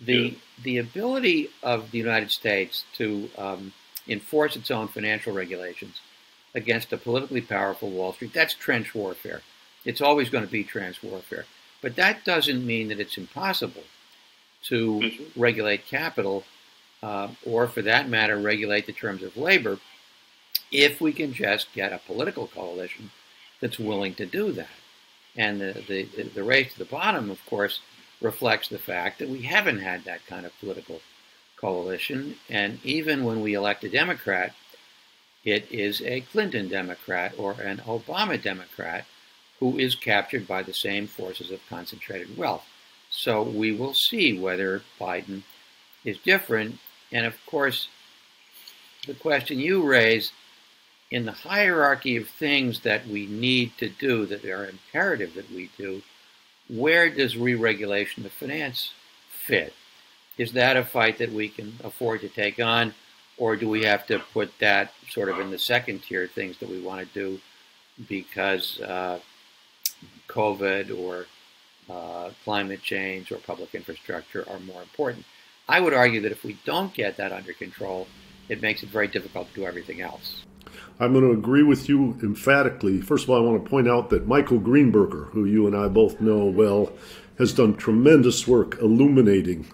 the the ability of the United States to um, enforce its own financial regulations against a politically powerful Wall Street. That's trench warfare. It's always going to be trench warfare. But that doesn't mean that it's impossible to mm-hmm. regulate capital, uh, or for that matter, regulate the terms of labor, if we can just get a political coalition that's willing to do that. And the, the, the race to the bottom, of course, reflects the fact that we haven't had that kind of political coalition. And even when we elect a Democrat, it is a Clinton Democrat or an Obama Democrat who is captured by the same forces of concentrated wealth. So we will see whether Biden is different. And of course, the question you raise in the hierarchy of things that we need to do, that are imperative that we do, where does re regulation of finance fit? Is that a fight that we can afford to take on? Or do we have to put that sort of in the second tier things that we want to do because uh, COVID or uh, climate change or public infrastructure are more important? I would argue that if we don't get that under control, it makes it very difficult to do everything else. I'm going to agree with you emphatically. First of all, I want to point out that Michael Greenberger, who you and I both know well, has done tremendous work illuminating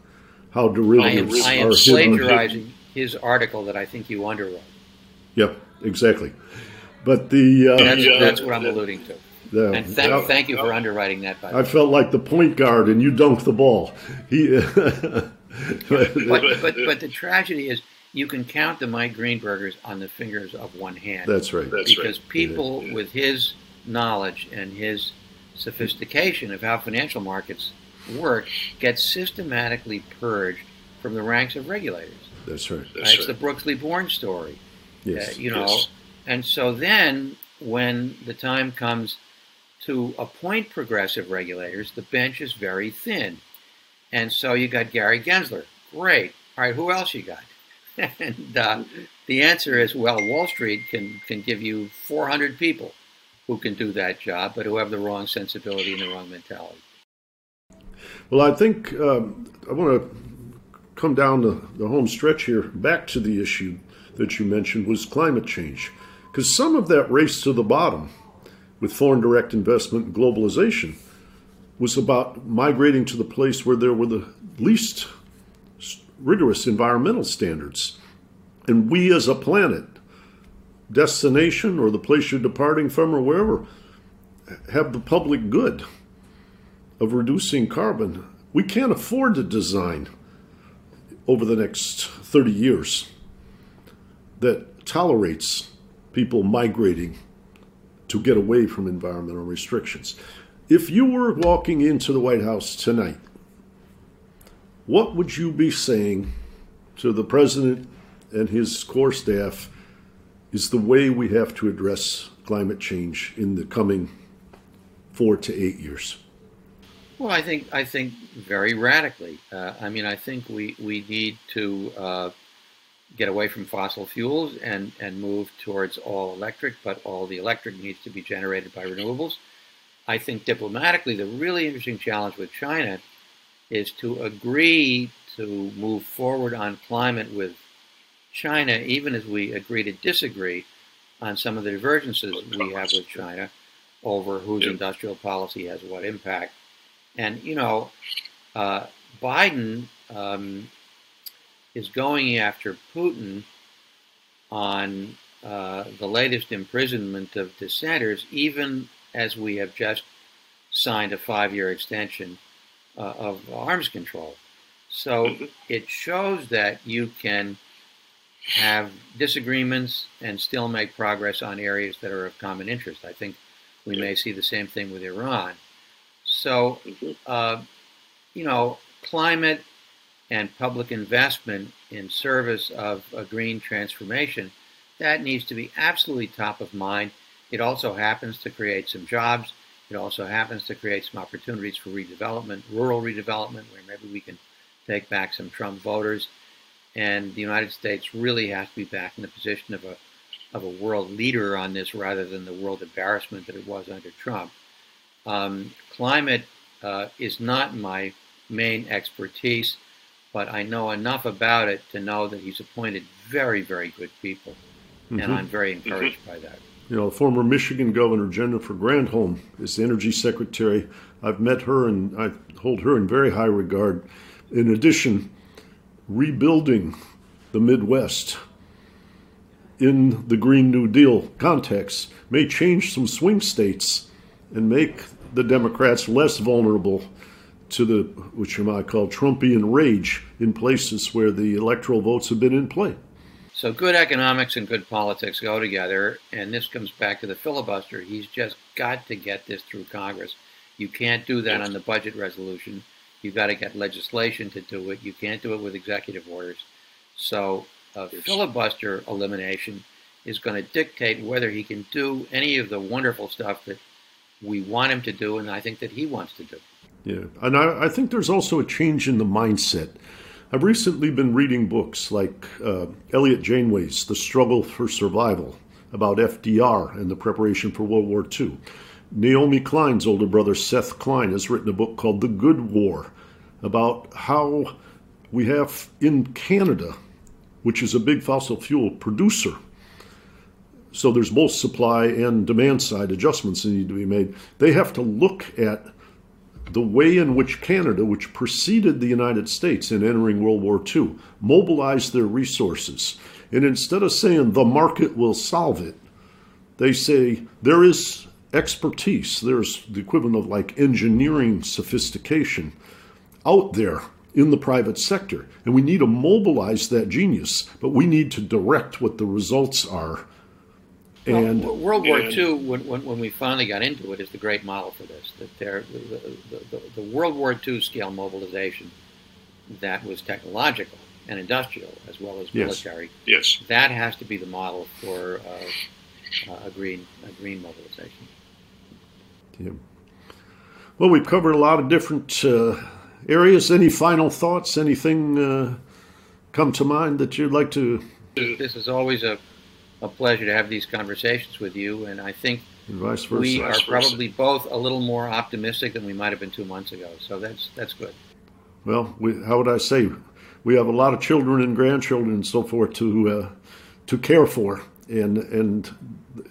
how derivatives I am, I am are plagiarizing his article that I think you underwrote. Yep, exactly. But the uh, that's, that's, what I'm alluding to. The, and th- uh, thank you for underwriting that. By I felt like the point guard, and you dunked the ball. He, but, but, but the tragedy is you can count the Mike Greenbergers on the fingers of one hand. That's right. That's because right. people yeah. with his knowledge and his sophistication of how financial markets work get systematically purged from the ranks of regulators. That's right. That's It's the Brooksley Born story. Yes. Uh, you know, yes. and so then when the time comes to appoint progressive regulators, the bench is very thin. And so you got Gary Gensler. Great. All right, who else you got? And uh, the answer is, well, Wall Street can, can give you 400 people who can do that job, but who have the wrong sensibility and the wrong mentality. Well, I think um, I want to come down the, the home stretch here back to the issue that you mentioned was climate change. Because some of that race to the bottom with foreign direct investment and globalization was about migrating to the place where there were the least rigorous environmental standards. And we as a planet, destination or the place you're departing from or wherever, have the public good of reducing carbon. We can't afford to design over the next 30 years that tolerates people migrating to get away from environmental restrictions. If you were walking into the White House tonight, what would you be saying to the president and his core staff is the way we have to address climate change in the coming four to eight years? Well, I think I think very radically. Uh, I mean, I think we we need to uh, get away from fossil fuels and and move towards all electric, but all the electric needs to be generated by renewables. I think diplomatically, the really interesting challenge with China is to agree to move forward on climate with China, even as we agree to disagree on some of the divergences we have with China over whose industrial policy has what impact. And, you know, uh, Biden um, is going after Putin on uh, the latest imprisonment of dissenters, even as we have just signed a five year extension uh, of arms control. So mm-hmm. it shows that you can have disagreements and still make progress on areas that are of common interest. I think we may see the same thing with Iran. So, mm-hmm. uh, you know, climate and public investment in service of a green transformation, that needs to be absolutely top of mind. It also happens to create some jobs. It also happens to create some opportunities for redevelopment, rural redevelopment, where maybe we can take back some Trump voters. And the United States really has to be back in the position of a of a world leader on this rather than the world embarrassment that it was under Trump. Um, climate uh, is not my main expertise, but I know enough about it to know that he's appointed very, very good people. Mm-hmm. And I'm very encouraged mm-hmm. by that. You know, former Michigan Governor Jennifer Granholm is the Energy Secretary. I've met her and I hold her in very high regard. In addition, rebuilding the Midwest in the Green New Deal context may change some swing states and make the Democrats less vulnerable to the, which you might call Trumpian rage in places where the electoral votes have been in play. So good economics and good politics go together, and this comes back to the filibuster. He's just got to get this through Congress. You can't do that on the budget resolution. You've got to get legislation to do it. You can't do it with executive orders. So a filibuster elimination is going to dictate whether he can do any of the wonderful stuff that we want him to do, and I think that he wants to do. Yeah, and I, I think there's also a change in the mindset I've recently been reading books like uh, Eliot Janeway's The Struggle for Survival about FDR and the preparation for World War II. Naomi Klein's older brother, Seth Klein, has written a book called The Good War about how we have in Canada, which is a big fossil fuel producer, so there's both supply and demand side adjustments that need to be made. They have to look at the way in which Canada, which preceded the United States in entering World War II, mobilized their resources. And instead of saying the market will solve it, they say there is expertise, there's the equivalent of like engineering sophistication out there in the private sector. And we need to mobilize that genius, but we need to direct what the results are And well, World War and, II, when, when, when, we finally got into it, is the great model for this. That there, the, the, the, the World War II scale mobilization that was technological and industrial as well as military. Yes. yes. That has to be the model for uh, uh, a green a green mobilization. Yeah. Well, we've covered a lot of different uh, areas. Any final thoughts? Anything uh, come to mind that you'd like to? This is always a, a pleasure to have these conversations with you, and I think versa, we are probably both a little more optimistic than we might have been two months ago. So that's that's good. Well, we, how would I say? We have a lot of children and grandchildren and so forth to uh, to care for, and and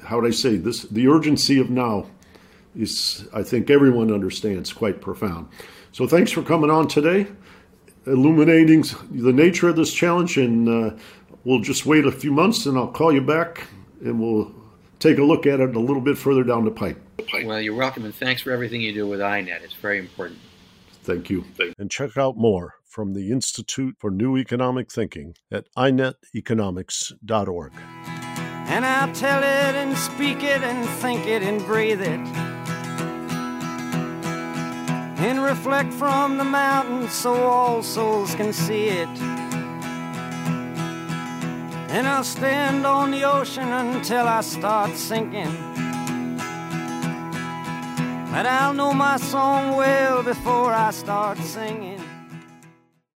how would I say this? The urgency of now is, I think, everyone understands quite profound. So thanks for coming on today, illuminating the nature of this challenge, and uh, we'll just wait a few months, and I'll call you back, and we'll take a look at it a little bit further down the pipe. Well, you're welcome, and thanks for everything you do with INET. It's very important. Thank you. And check out more from the Institute for New Economic Thinking at ineteconomics.org. And I'll tell it and speak it and think it and breathe it. And reflect from the mountains so all souls can see it. And I'll stand on the ocean until I start sinking. But I'll know my song well before I start singing.